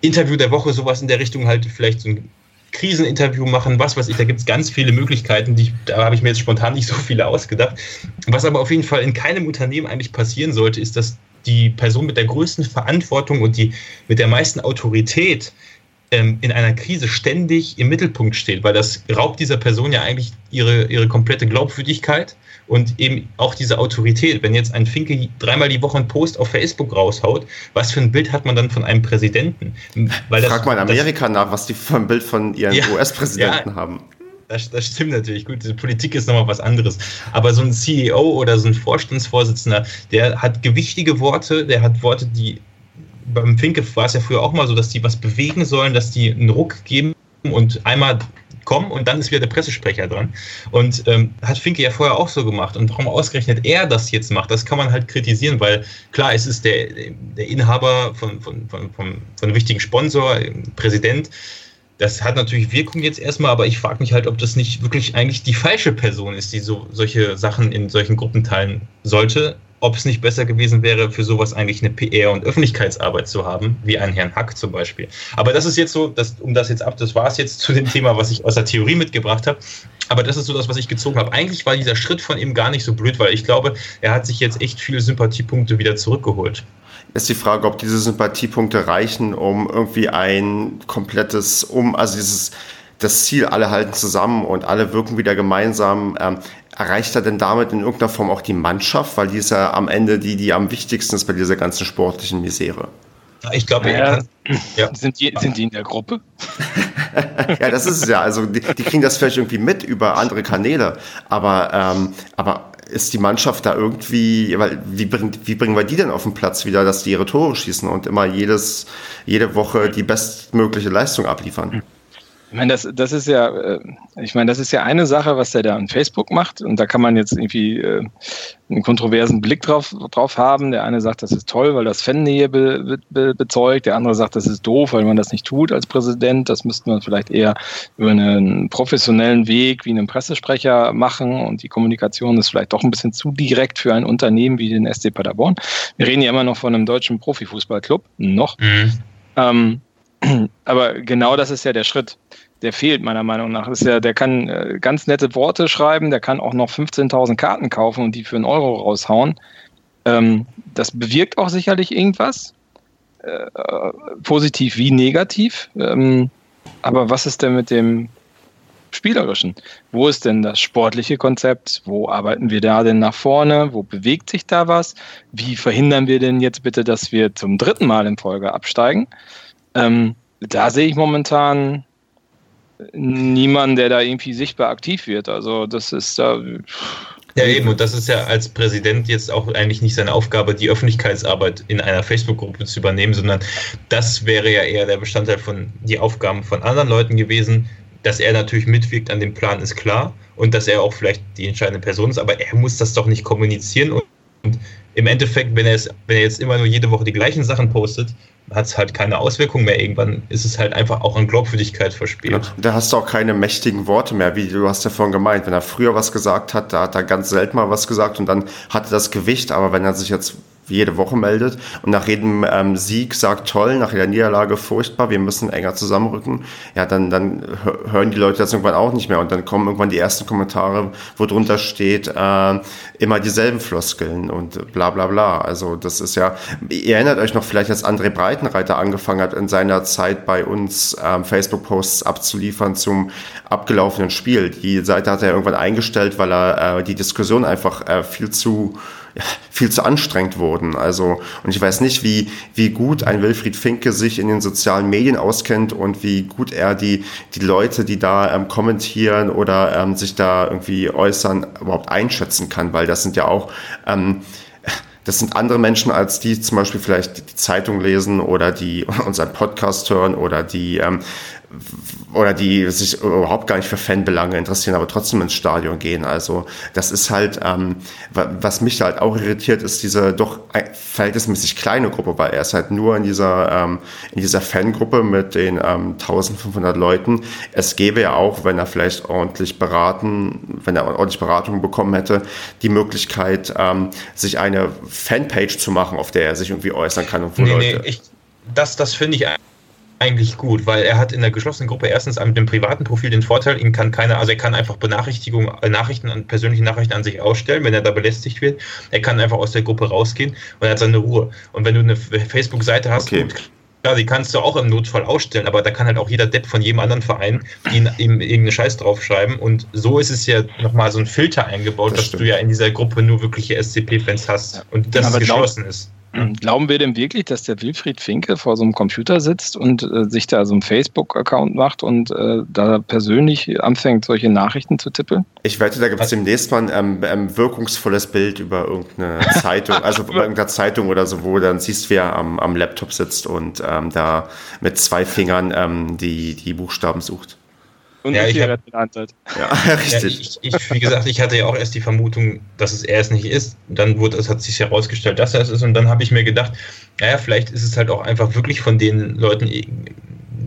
Interview der Woche, sowas in der Richtung halt vielleicht so ein Kriseninterview machen, was weiß ich, da gibt es ganz viele Möglichkeiten, die, da habe ich mir jetzt spontan nicht so viele ausgedacht. Was aber auf jeden Fall in keinem Unternehmen eigentlich passieren sollte, ist, dass die Person mit der größten Verantwortung und die mit der meisten Autorität ähm, in einer Krise ständig im Mittelpunkt steht, weil das raubt dieser Person ja eigentlich ihre, ihre komplette Glaubwürdigkeit und eben auch diese Autorität. Wenn jetzt ein Finke dreimal die Woche einen Post auf Facebook raushaut, was für ein Bild hat man dann von einem Präsidenten? Weil das, Frag mal in Amerika das, nach, was die für ein Bild von ihren ja, US-Präsidenten ja, haben. Das, das, stimmt natürlich. Gut, die Politik ist nochmal was anderes. Aber so ein CEO oder so ein Vorstandsvorsitzender, der hat gewichtige Worte, der hat Worte, die beim Finke war es ja früher auch mal so, dass die was bewegen sollen, dass die einen Ruck geben und einmal kommen und dann ist wieder der Pressesprecher dran. Und ähm, hat Finke ja vorher auch so gemacht. Und warum ausgerechnet er das jetzt macht, das kann man halt kritisieren, weil klar, es ist der, der Inhaber von, von, von, von, von einem wichtigen Sponsor, Präsident. Das hat natürlich Wirkung jetzt erstmal, aber ich frage mich halt, ob das nicht wirklich eigentlich die falsche Person ist, die so solche Sachen in solchen Gruppen teilen sollte ob es nicht besser gewesen wäre, für sowas eigentlich eine PR- und Öffentlichkeitsarbeit zu haben, wie einen Herrn Hack zum Beispiel. Aber das ist jetzt so, dass, um das jetzt ab, das war es jetzt zu dem Thema, was ich aus der Theorie mitgebracht habe. Aber das ist so das, was ich gezogen habe. Eigentlich war dieser Schritt von ihm gar nicht so blöd, weil ich glaube, er hat sich jetzt echt viele Sympathiepunkte wieder zurückgeholt. Ist die Frage, ob diese Sympathiepunkte reichen, um irgendwie ein komplettes, um, also dieses, das Ziel, alle halten zusammen und alle wirken wieder gemeinsam. Ähm, erreicht er denn damit in irgendeiner Form auch die Mannschaft? Weil die ist ja am Ende die, die am wichtigsten ist bei dieser ganzen sportlichen Misere. Ich glaube, ja, ja. Sind, die, sind die in der Gruppe? ja, das ist es ja. Also die, die, kriegen das vielleicht irgendwie mit über andere Kanäle. Aber, ähm, aber ist die Mannschaft da irgendwie, weil, wie, bring, wie bringen wir die denn auf den Platz wieder, dass die ihre Tore schießen und immer jedes, jede Woche die bestmögliche Leistung abliefern? Ich meine, das, das ist ja, äh, ich meine, das ist ja eine Sache, was der da an Facebook macht. Und da kann man jetzt irgendwie äh, einen kontroversen Blick drauf, drauf haben. Der eine sagt, das ist toll, weil das Fannähe be, be, bezeugt. Der andere sagt, das ist doof, weil man das nicht tut als Präsident. Das müsste man vielleicht eher über einen professionellen Weg wie einen Pressesprecher machen. Und die Kommunikation ist vielleicht doch ein bisschen zu direkt für ein Unternehmen wie den SC Paderborn. Wir reden ja immer noch von einem deutschen Profifußballclub. Noch. Mhm. Ähm, aber genau das ist ja der Schritt der fehlt meiner Meinung nach. Ist ja, der kann äh, ganz nette Worte schreiben, der kann auch noch 15.000 Karten kaufen und die für einen Euro raushauen. Ähm, das bewirkt auch sicherlich irgendwas, äh, positiv wie negativ. Ähm, aber was ist denn mit dem Spielerischen? Wo ist denn das sportliche Konzept? Wo arbeiten wir da denn nach vorne? Wo bewegt sich da was? Wie verhindern wir denn jetzt bitte, dass wir zum dritten Mal in Folge absteigen? Ähm, da sehe ich momentan niemanden, der da irgendwie sichtbar aktiv wird. Also das ist da. Ja, eben, und das ist ja als Präsident jetzt auch eigentlich nicht seine Aufgabe, die Öffentlichkeitsarbeit in einer Facebook-Gruppe zu übernehmen, sondern das wäre ja eher der Bestandteil von die Aufgaben von anderen Leuten gewesen. Dass er natürlich mitwirkt an dem Plan, ist klar. Und dass er auch vielleicht die entscheidende Person ist, aber er muss das doch nicht kommunizieren. Und, im Endeffekt, wenn er, es, wenn er jetzt immer nur jede Woche die gleichen Sachen postet, hat es halt keine Auswirkung mehr. Irgendwann ist es halt einfach auch an Glaubwürdigkeit verspielt. Ja, da hast du auch keine mächtigen Worte mehr, wie du hast ja vorhin gemeint. Wenn er früher was gesagt hat, da hat er ganz selten mal was gesagt und dann hatte das Gewicht. Aber wenn er sich jetzt jede Woche meldet und nach jedem ähm, Sieg sagt, toll, nach jeder Niederlage furchtbar, wir müssen enger zusammenrücken, ja, dann, dann hören die Leute das irgendwann auch nicht mehr und dann kommen irgendwann die ersten Kommentare, wo drunter steht, äh, immer dieselben Floskeln und bla bla bla. Also das ist ja, ihr erinnert euch noch vielleicht, als André Breitenreiter angefangen hat, in seiner Zeit bei uns ähm, Facebook-Posts abzuliefern zum abgelaufenen Spiel. Die Seite hat er irgendwann eingestellt, weil er äh, die Diskussion einfach äh, viel zu viel zu anstrengend wurden. Also, und ich weiß nicht, wie, wie gut ein Wilfried Finke sich in den sozialen Medien auskennt und wie gut er die, die Leute, die da ähm, kommentieren oder ähm, sich da irgendwie äußern, überhaupt einschätzen kann, weil das sind ja auch, ähm, das sind andere Menschen, als die zum Beispiel vielleicht die Zeitung lesen oder die unseren Podcast hören oder die ähm, oder die sich überhaupt gar nicht für Fanbelange interessieren, aber trotzdem ins Stadion gehen. Also das ist halt, ähm, was mich halt auch irritiert, ist diese doch verhältnismäßig kleine Gruppe, weil er ist halt nur in dieser, ähm, in dieser Fangruppe mit den ähm, 1500 Leuten. Es gäbe ja auch, wenn er vielleicht ordentlich beraten, wenn er ordentlich Beratung bekommen hätte, die Möglichkeit, ähm, sich eine Fanpage zu machen, auf der er sich irgendwie äußern kann und wo nee, Leute. Nee, ich, das, das finde ich eigentlich gut, weil er hat in der geschlossenen Gruppe erstens mit dem privaten Profil den Vorteil, ihn kann keine, also er kann einfach Benachrichtigungen, äh, Nachrichten an persönliche Nachrichten an sich ausstellen, wenn er da belästigt wird. Er kann einfach aus der Gruppe rausgehen und er hat seine Ruhe. Und wenn du eine Facebook-Seite hast, okay. Ja, die kannst du auch im Notfall ausstellen, aber da kann halt auch jeder Depp von jedem anderen Verein ihm irgendeinen Scheiß draufschreiben. Und so ist es ja nochmal so ein Filter eingebaut, das dass stimmt. du ja in dieser Gruppe nur wirkliche SCP-Fans hast und das geschlossen ist. Hm. Glauben wir denn wirklich, dass der Wilfried Finke vor so einem Computer sitzt und äh, sich da so einen Facebook-Account macht und äh, da persönlich anfängt, solche Nachrichten zu tippeln? Ich wette, da gibt es demnächst mal ein ähm, wirkungsvolles Bild über irgendeine Zeitung, also über irgendeine Zeitung oder so, wo dann siehst, wer am, am Laptop sitzt und ähm, da mit zwei Fingern ähm, die, die Buchstaben sucht. Und ja, ich hab, ja, richtig. Ja, ich, ich, wie gesagt, ich hatte ja auch erst die Vermutung, dass es er es nicht ist. Dann wurde es, hat sich herausgestellt, dass er es ist. Und dann habe ich mir gedacht, naja, vielleicht ist es halt auch einfach wirklich von den Leuten,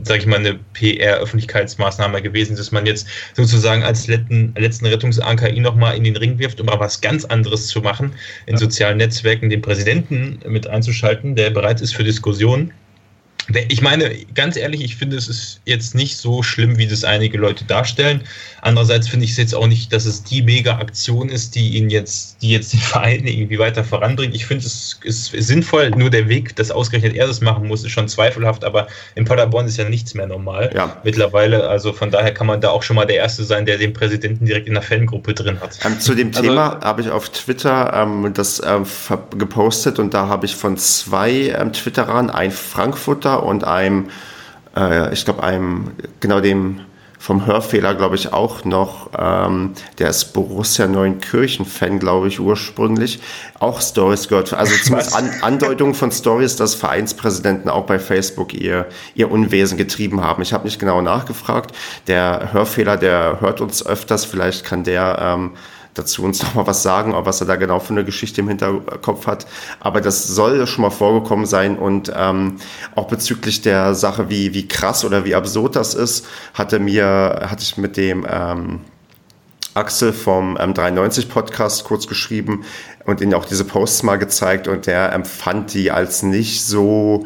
sage ich mal, eine PR-Öffentlichkeitsmaßnahme gewesen, dass man jetzt sozusagen als letzten, letzten Rettungsanker ihn nochmal in den Ring wirft, um mal was ganz anderes zu machen, in sozialen Netzwerken den Präsidenten mit einzuschalten, der bereit ist für Diskussionen. Ich meine, ganz ehrlich, ich finde, es ist jetzt nicht so schlimm, wie das einige Leute darstellen. Andererseits finde ich es jetzt auch nicht, dass es die Mega-Aktion ist, die ihn jetzt, die jetzt den Verein irgendwie weiter voranbringt. Ich finde, es ist sinnvoll. Nur der Weg, dass ausgerechnet er das machen muss, ist schon zweifelhaft. Aber in Paderborn ist ja nichts mehr normal ja. mittlerweile. Also von daher kann man da auch schon mal der Erste sein, der den Präsidenten direkt in der Fangruppe drin hat. Ähm, zu dem also, Thema habe ich auf Twitter ähm, das ähm, gepostet und da habe ich von zwei ähm, Twitterern, ein Frankfurter und einem, äh, ich glaube, einem, genau dem vom Hörfehler, glaube ich, auch noch. Ähm, der ist Borussia Neunkirchen-Fan, glaube ich, ursprünglich. Auch Stories gehört. Also zumindest An Andeutungen von Stories, dass Vereinspräsidenten auch bei Facebook ihr, ihr Unwesen getrieben haben. Ich habe nicht genau nachgefragt. Der Hörfehler, der hört uns öfters. Vielleicht kann der ähm, dazu uns noch mal was sagen, was er da genau für eine Geschichte im Hinterkopf hat. Aber das soll schon mal vorgekommen sein und ähm, auch bezüglich der Sache, wie, wie krass oder wie absurd das ist, hatte mir, hatte ich mit dem ähm, Axel vom ähm, 93 Podcast kurz geschrieben und ihnen auch diese Posts mal gezeigt und der empfand die als nicht so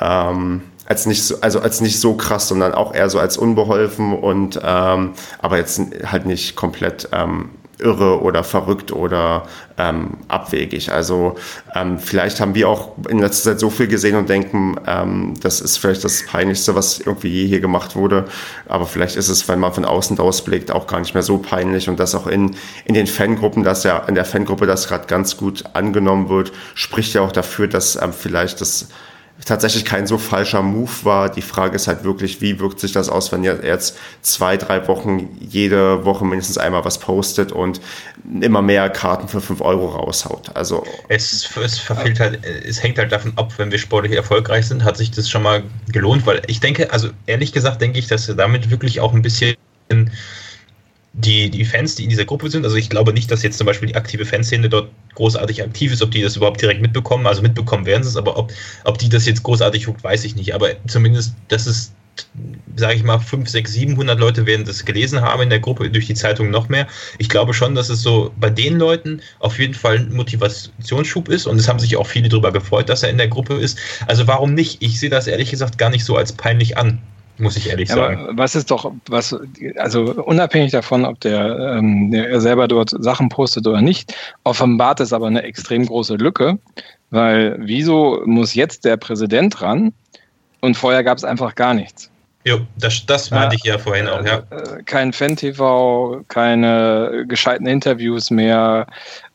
ähm, als nicht so, also als nicht so krass, sondern auch eher so als unbeholfen und ähm, aber jetzt halt nicht komplett ähm, irre oder verrückt oder ähm, abwegig. Also ähm, vielleicht haben wir auch in letzter Zeit so viel gesehen und denken, ähm, das ist vielleicht das Peinlichste, was irgendwie je hier gemacht wurde. Aber vielleicht ist es, wenn man von außen draus blickt, auch gar nicht mehr so peinlich und das auch in, in den Fangruppen, dass ja in der Fangruppe das gerade ganz gut angenommen wird, spricht ja auch dafür, dass ähm, vielleicht das tatsächlich kein so falscher Move war. Die Frage ist halt wirklich, wie wirkt sich das aus, wenn ihr jetzt zwei, drei Wochen jede Woche mindestens einmal was postet und immer mehr Karten für fünf Euro raushaut. Also es, es verfehlt halt, es hängt halt davon ab, wenn wir sportlich erfolgreich sind, hat sich das schon mal gelohnt, weil ich denke, also ehrlich gesagt denke ich, dass wir damit wirklich auch ein bisschen die, die Fans, die in dieser Gruppe sind, also ich glaube nicht, dass jetzt zum Beispiel die aktive Fanszene dort großartig aktiv ist, ob die das überhaupt direkt mitbekommen, also mitbekommen werden sie es, aber ob, ob die das jetzt großartig guckt, weiß ich nicht. Aber zumindest, das ist, sage ich mal, 5, 6, 700 Leute werden das gelesen haben in der Gruppe, durch die Zeitung noch mehr. Ich glaube schon, dass es so bei den Leuten auf jeden Fall ein Motivationsschub ist und es haben sich auch viele darüber gefreut, dass er in der Gruppe ist. Also warum nicht? Ich sehe das ehrlich gesagt gar nicht so als peinlich an muss ich ehrlich sagen. Aber was ist doch, was, also unabhängig davon, ob der, ähm, der selber dort Sachen postet oder nicht, offenbart es aber eine extrem große Lücke, weil wieso muss jetzt der Präsident ran und vorher gab es einfach gar nichts? Jo, das, das meinte ich ja vorhin auch, ja. Äh, kein Fan-TV, keine gescheiten Interviews mehr.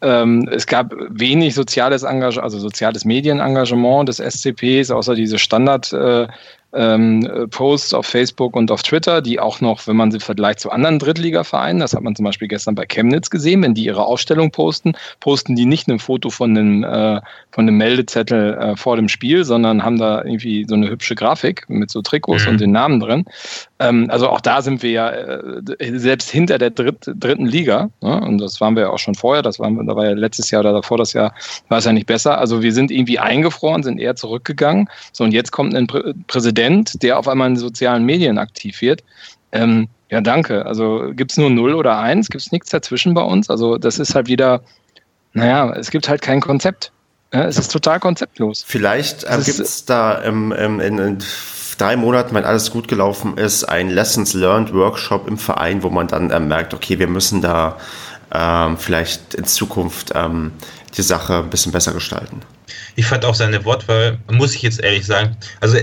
Ähm, es gab wenig soziales Engagement, also soziales Medienengagement des SCPs, außer diese Standard- äh, ähm, Posts auf Facebook und auf Twitter, die auch noch, wenn man sie vergleicht zu anderen Drittligavereinen, das hat man zum Beispiel gestern bei Chemnitz gesehen, wenn die ihre Ausstellung posten, posten die nicht ein Foto von einem, äh, von einem Meldezettel äh, vor dem Spiel, sondern haben da irgendwie so eine hübsche Grafik mit so Trikots mhm. und den Namen drin. Ähm, also auch da sind wir ja äh, selbst hinter der Dritt, dritten Liga, ne? und das waren wir ja auch schon vorher, das waren, da war ja letztes Jahr oder davor das Jahr, war es ja nicht besser. Also wir sind irgendwie eingefroren, sind eher zurückgegangen. So, und jetzt kommt ein Prä Präsident der auf einmal in sozialen Medien aktiv wird. Ähm, ja, danke. Also gibt es nur 0 oder 1, gibt es nichts dazwischen bei uns. Also das ist halt wieder, naja, es gibt halt kein Konzept. Ja, es ist total konzeptlos. Vielleicht äh, gibt es da im, im, in, in drei Monaten, wenn alles gut gelaufen ist, ein Lessons Learned Workshop im Verein, wo man dann äh, merkt, okay, wir müssen da ähm, vielleicht in Zukunft ähm, die Sache ein bisschen besser gestalten. Ich fand auch seine Wortwahl, muss ich jetzt ehrlich sagen, also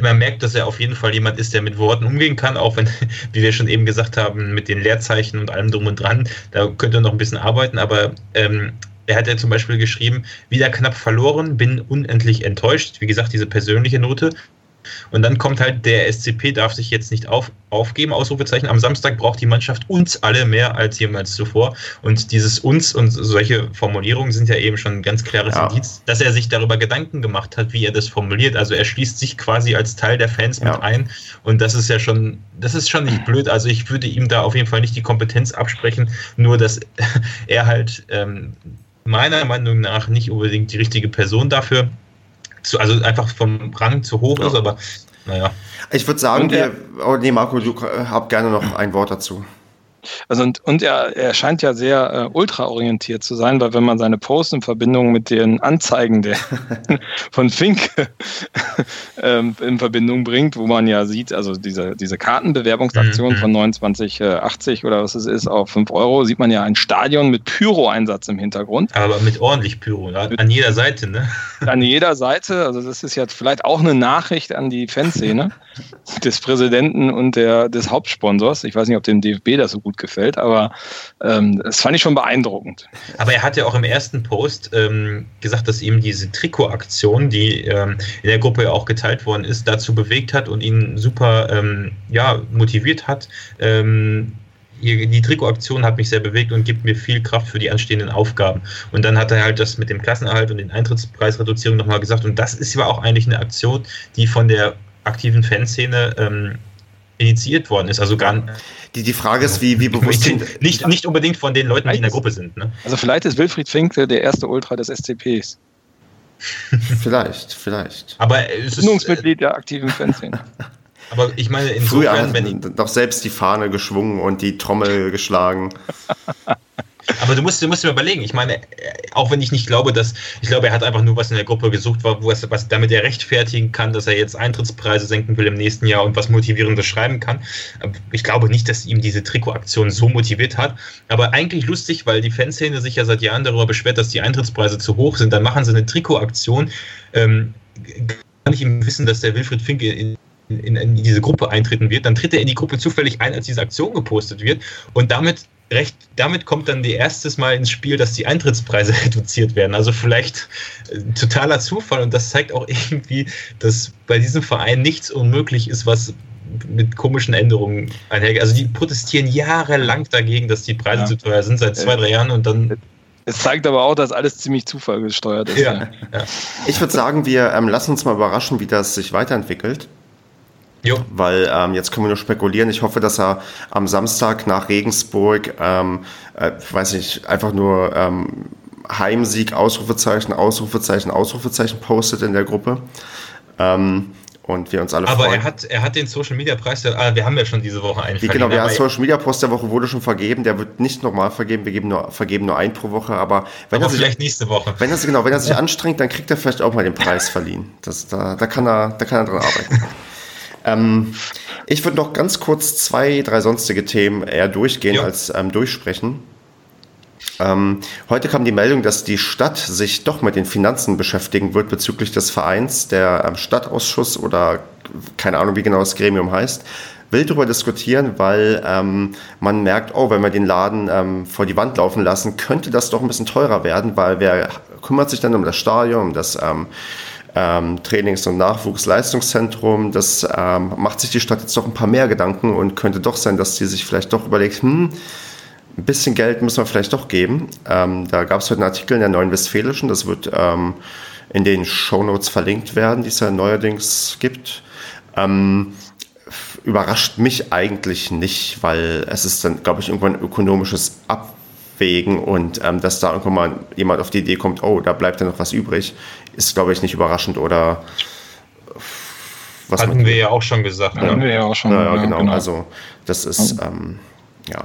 man merkt, dass er auf jeden Fall jemand ist, der mit Worten umgehen kann, auch wenn, wie wir schon eben gesagt haben, mit den Leerzeichen und allem drum und dran, da könnte er noch ein bisschen arbeiten, aber ähm, er hat ja zum Beispiel geschrieben, wieder knapp verloren, bin unendlich enttäuscht. Wie gesagt, diese persönliche Note. Und dann kommt halt, der SCP darf sich jetzt nicht auf, aufgeben, Ausrufezeichen. Am Samstag braucht die Mannschaft uns alle mehr als jemals zuvor. Und dieses uns und solche Formulierungen sind ja eben schon ein ganz klares ja. Indiz, dass er sich darüber Gedanken gemacht hat, wie er das formuliert. Also er schließt sich quasi als Teil der Fans ja. mit ein. Und das ist ja schon, das ist schon nicht blöd. Also ich würde ihm da auf jeden Fall nicht die Kompetenz absprechen, nur dass er halt ähm, meiner Meinung nach nicht unbedingt die richtige Person dafür zu, also einfach vom Rang zu hoch ja. ist, aber naja. Ich würde sagen, wir, oh nee, Marco, du äh, hab gerne noch ein Wort dazu. Also und, und er, er scheint ja sehr äh, ultraorientiert zu sein, weil wenn man seine Posts in Verbindung mit den Anzeigen der, von Fink ähm, in Verbindung bringt, wo man ja sieht, also diese, diese Kartenbewerbungsaktion mhm. von 29,80 oder was es ist, auf 5 Euro, sieht man ja ein Stadion mit Pyro-Einsatz im Hintergrund. Aber mit ordentlich Pyro, an jeder Seite, ne? An jeder Seite, also das ist jetzt vielleicht auch eine Nachricht an die Fanszene des Präsidenten und der, des Hauptsponsors. Ich weiß nicht, ob dem DFB das so gut gefällt, aber ähm, das fand ich schon beeindruckend. Aber er hat ja auch im ersten Post ähm, gesagt, dass ihm diese Trikotaktion, die ähm, in der Gruppe auch geteilt worden ist, dazu bewegt hat und ihn super ähm, ja, motiviert hat. Ähm, die Trikotaktion hat mich sehr bewegt und gibt mir viel Kraft für die anstehenden Aufgaben. Und dann hat er halt das mit dem Klassenerhalt und den Eintrittspreisreduzierung nochmal gesagt. Und das ist ja auch eigentlich eine Aktion, die von der aktiven Fanszene ähm, initiiert worden ist. Also gar die, die Frage ist, wie, wie bewusst. nicht, nicht unbedingt von den Leuten, die in der Gruppe sind. Ne? Also vielleicht ist Wilfried Fink der erste Ultra des SCPs. vielleicht, vielleicht. Aber es ist. Mitglied der aktiven Fanszene. Aber ich meine, insofern, Früher wenn ich. Doch selbst die Fahne geschwungen und die Trommel geschlagen. Aber du musst, du musst dir überlegen, ich meine, auch wenn ich nicht glaube, dass, ich glaube, er hat einfach nur was in der Gruppe gesucht, wo es, was damit er rechtfertigen kann, dass er jetzt Eintrittspreise senken will im nächsten Jahr und was Motivierendes schreiben kann. Ich glaube nicht, dass ihm diese Trikotaktion so motiviert hat. Aber eigentlich lustig, weil die Fanszene sich ja seit Jahren darüber beschwert, dass die Eintrittspreise zu hoch sind. Dann machen sie eine Trikotaktion. Ähm, kann ich ihm wissen, dass der Wilfried Finke in in, in, diese Gruppe eintreten wird, dann tritt er in die Gruppe zufällig ein, als diese Aktion gepostet wird. Und damit recht, damit kommt dann die erstes Mal ins Spiel, dass die Eintrittspreise reduziert werden. Also vielleicht äh, totaler Zufall und das zeigt auch irgendwie, dass bei diesem Verein nichts unmöglich ist, was mit komischen Änderungen einhergeht. Also die protestieren jahrelang dagegen, dass die Preise ja. zu teuer sind, seit zwei, drei Jahren und dann es zeigt aber auch, dass alles ziemlich zufallgesteuert ist. Ja. Ja. Ich würde sagen, wir ähm, lassen uns mal überraschen, wie das sich weiterentwickelt. Jo. Weil ähm, jetzt können wir nur spekulieren. Ich hoffe, dass er am Samstag nach Regensburg, ähm, äh, weiß nicht, einfach nur ähm, Heimsieg, Ausrufezeichen, Ausrufezeichen, Ausrufezeichen postet in der Gruppe. Ähm, und wir uns alle Aber freuen. er hat, er hat den Social Media Preis, ah, wir haben ja schon diese Woche einen. Genau, der Social Media Post der Woche wurde schon vergeben. Der wird nicht normal vergeben. Wir geben nur, vergeben nur einen pro Woche. Aber wenn aber er sich, vielleicht nächste Woche. Wenn er, genau, wenn er sich anstrengt, dann kriegt er vielleicht auch mal den Preis verliehen. Das, da, da, kann er, da kann er dran arbeiten. Ähm, ich würde noch ganz kurz zwei, drei sonstige Themen eher durchgehen ja. als ähm, durchsprechen. Ähm, heute kam die Meldung, dass die Stadt sich doch mit den Finanzen beschäftigen wird bezüglich des Vereins. Der ähm, Stadtausschuss oder keine Ahnung, wie genau das Gremium heißt, will darüber diskutieren, weil ähm, man merkt, oh, wenn wir den Laden ähm, vor die Wand laufen lassen, könnte das doch ein bisschen teurer werden, weil wer kümmert sich dann um das Stadion, um das ähm, Trainings- und Nachwuchsleistungszentrum. Das ähm, macht sich die Stadt jetzt doch ein paar mehr Gedanken und könnte doch sein, dass sie sich vielleicht doch überlegt, hm, ein bisschen Geld müssen wir vielleicht doch geben. Ähm, da gab es heute einen Artikel in der Neuen Westfälischen, das wird ähm, in den Shownotes verlinkt werden, die es ja neuerdings gibt. Ähm, überrascht mich eigentlich nicht, weil es ist dann, glaube ich, irgendwann ökonomisches Ab abwägen und ähm, dass da irgendwann mal jemand auf die Idee kommt, oh, da bleibt ja noch was übrig, ist, glaube ich, nicht überraschend oder was Hatten wir ja auch schon gesagt. Hatten ne? wir ja auch schon. Ja, ja genau. genau. Also das ist, ähm, ja.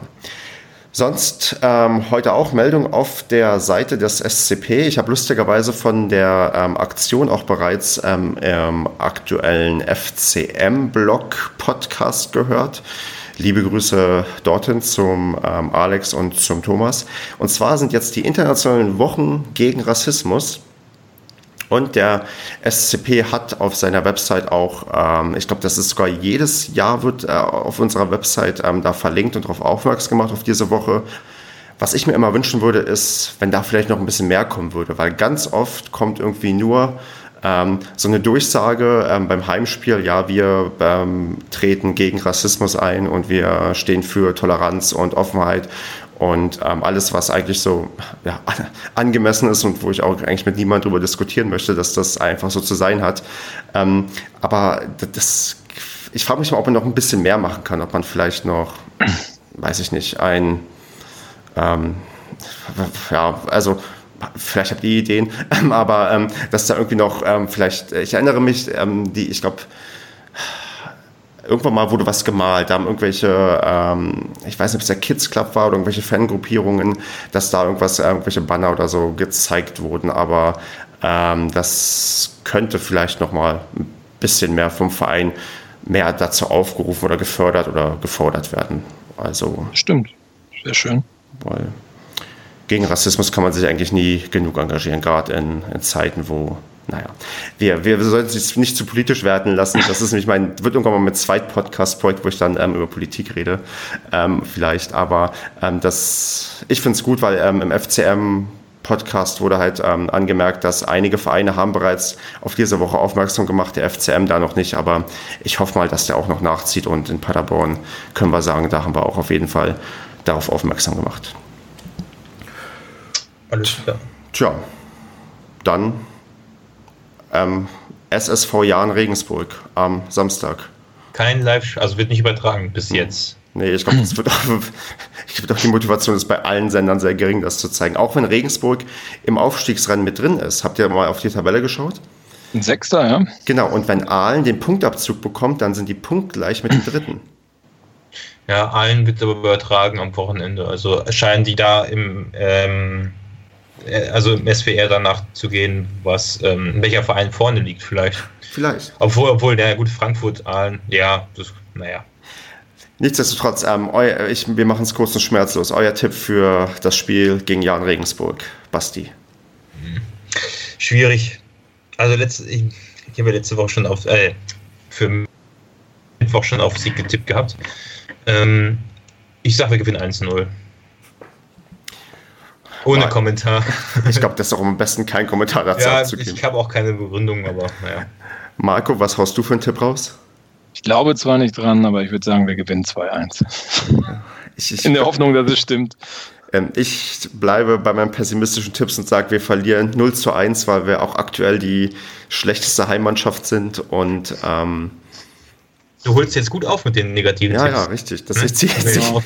Sonst ähm, heute auch Meldung auf der Seite des SCP. Ich habe lustigerweise von der ähm, Aktion auch bereits ähm, im aktuellen FCM-Blog-Podcast gehört. Liebe Grüße dorthin zum ähm, Alex und zum Thomas. Und zwar sind jetzt die internationalen Wochen gegen Rassismus. Und der SCP hat auf seiner Website auch, ähm, ich glaube, das ist sogar jedes Jahr wird äh, auf unserer Website ähm, da verlinkt und darauf aufmerksam gemacht auf diese Woche. Was ich mir immer wünschen würde, ist, wenn da vielleicht noch ein bisschen mehr kommen würde, weil ganz oft kommt irgendwie nur ähm, so eine Durchsage ähm, beim Heimspiel, ja, wir ähm, treten gegen Rassismus ein und wir stehen für Toleranz und Offenheit und ähm, alles, was eigentlich so ja, angemessen ist und wo ich auch eigentlich mit niemandem darüber diskutieren möchte, dass das einfach so zu sein hat. Ähm, aber das, ich frage mich mal, ob man noch ein bisschen mehr machen kann, ob man vielleicht noch, weiß ich nicht, ein, ähm, ja, also vielleicht habt ihr Ideen, aber ähm, dass da irgendwie noch ähm, vielleicht, ich erinnere mich, ähm, die, ich glaube, irgendwann mal wurde was gemalt, da haben irgendwelche, ähm, ich weiß nicht, ob es der Kids Club war oder irgendwelche Fangruppierungen, dass da irgendwas, irgendwelche Banner oder so gezeigt wurden, aber ähm, das könnte vielleicht noch mal ein bisschen mehr vom Verein mehr dazu aufgerufen oder gefördert oder gefordert werden. Also stimmt, sehr schön. Weil gegen Rassismus kann man sich eigentlich nie genug engagieren, gerade in, in Zeiten, wo naja, wir, wir sollten es nicht zu politisch werden lassen. Das ist nämlich mein, wird irgendwann mal mit zweit Podcast-Projekt, wo ich dann ähm, über Politik rede, ähm, vielleicht. Aber ähm, das, ich finde es gut, weil ähm, im FCM Podcast wurde halt ähm, angemerkt, dass einige Vereine haben bereits auf diese Woche aufmerksam gemacht, der FCM da noch nicht, aber ich hoffe mal, dass der auch noch nachzieht und in Paderborn können wir sagen, da haben wir auch auf jeden Fall darauf aufmerksam gemacht. Alles klar. Tja, dann ähm, SSV Jahn Regensburg am Samstag. Kein Live, also wird nicht übertragen bis hm. jetzt. Nee, ich glaube, das wird auch, ich glaube, die Motivation ist bei allen Sendern sehr gering, das zu zeigen. Auch wenn Regensburg im Aufstiegsrennen mit drin ist. Habt ihr mal auf die Tabelle geschaut? Ein Sechster, ja. Genau, und wenn Aalen den Punktabzug bekommt, dann sind die punktgleich mit dem Dritten. Ja, Aalen wird aber übertragen am Wochenende. Also erscheinen die da im ähm, äh, also im SWR danach zu gehen, was, ähm, welcher Verein vorne liegt vielleicht. Vielleicht. Obwohl, obwohl der gut Frankfurt, Aalen, ja, das, naja. Nichtsdestotrotz, ähm, euer, ich, wir machen es kurz und schmerzlos. Euer Tipp für das Spiel gegen Jan Regensburg, Basti. Hm. Schwierig. Also letzte, ich, ich habe letzte Woche schon auf, äh, für Mittwoch schon auf Sieg getippt gehabt. Ähm, ich sage, wir gewinnen 1-0. Ohne War, Kommentar. Ich glaube, das ist auch am besten kein Kommentar dazu ja, abzugeben. Ich habe auch keine Begründung, aber naja. Marco, was haust du für einen Tipp raus? Ich glaube zwar nicht dran, aber ich würde sagen, wir gewinnen 2-1. Ich, ich, In der Hoffnung, dass es stimmt. Ähm, ich bleibe bei meinen pessimistischen Tipps und sage, wir verlieren 0 zu 1, weil wir auch aktuell die schlechteste Heimmannschaft sind und ähm, Du holst jetzt gut auf mit den negativen ja, Tipps. Ja, richtig. Das, hm? ich ziehe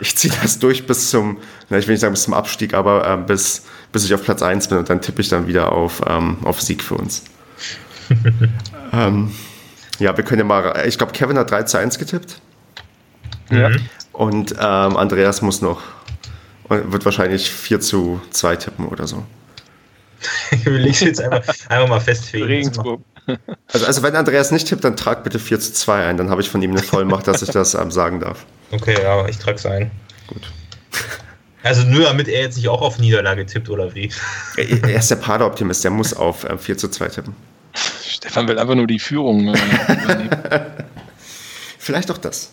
ich zieh das durch bis zum, na, ich will nicht sagen bis zum Abstieg, aber äh, bis, bis ich auf Platz 1 bin und dann tippe ich dann wieder auf, ähm, auf Sieg für uns. ähm, ja, wir können ja mal, ich glaube, Kevin hat 3 zu 1 getippt. Ja. Und ähm, Andreas muss noch, wird wahrscheinlich 4 zu 2 tippen oder so. ich will jetzt einfach, einfach mal festfegen. Regensburg. Also, also wenn Andreas nicht tippt, dann trag bitte 4 zu 2 ein. Dann habe ich von ihm eine Vollmacht, dass ich das ähm, sagen darf. Okay, ja, ich trage es ein. Gut. Also nur damit er jetzt nicht auch auf Niederlage tippt, oder wie? Er ist der Pader-Optimist, der muss auf ähm, 4 zu 2 tippen. Stefan will einfach nur die Führung äh, Vielleicht auch das.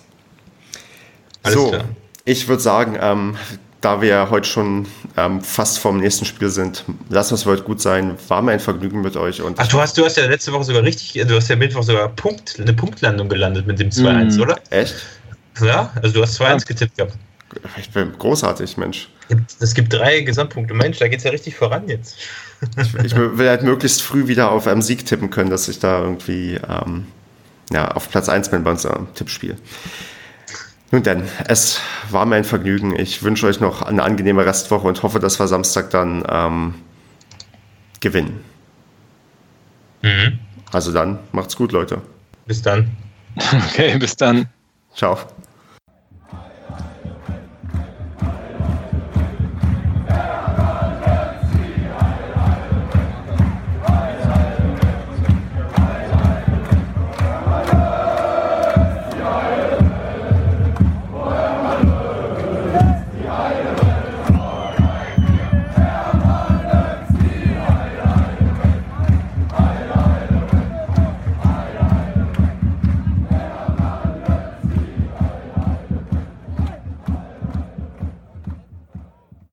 Alles so, klar. ich würde sagen, ähm, da wir heute schon ähm, fast vorm nächsten Spiel sind, lassen wir es heute gut sein. War mir ein Vergnügen mit euch. Und Ach, du hast, du hast ja letzte Woche sogar richtig, du hast ja Mittwoch sogar Punkt, eine Punktlandung gelandet mit dem 2-1, mm, oder? Echt? Ja, also du hast 2-1 ja. getippt gehabt. Ich bin großartig, Mensch. Es gibt drei Gesamtpunkte. Mensch, da geht es ja richtig voran jetzt. Ich, ich, will halt möglichst früh wieder auf einen Sieg tippen können, dass ich da irgendwie ähm, ja, auf Platz 1 bin bei unserem Tippspiel. Nun denn, es war mir ein Vergnügen. Ich wünsche euch noch eine angenehme Restwoche und hoffe, dass wir Samstag dann ähm, gewinnen. Mhm. Also dann, macht's gut, Leute. Bis dann. Okay, bis dann. Ciao.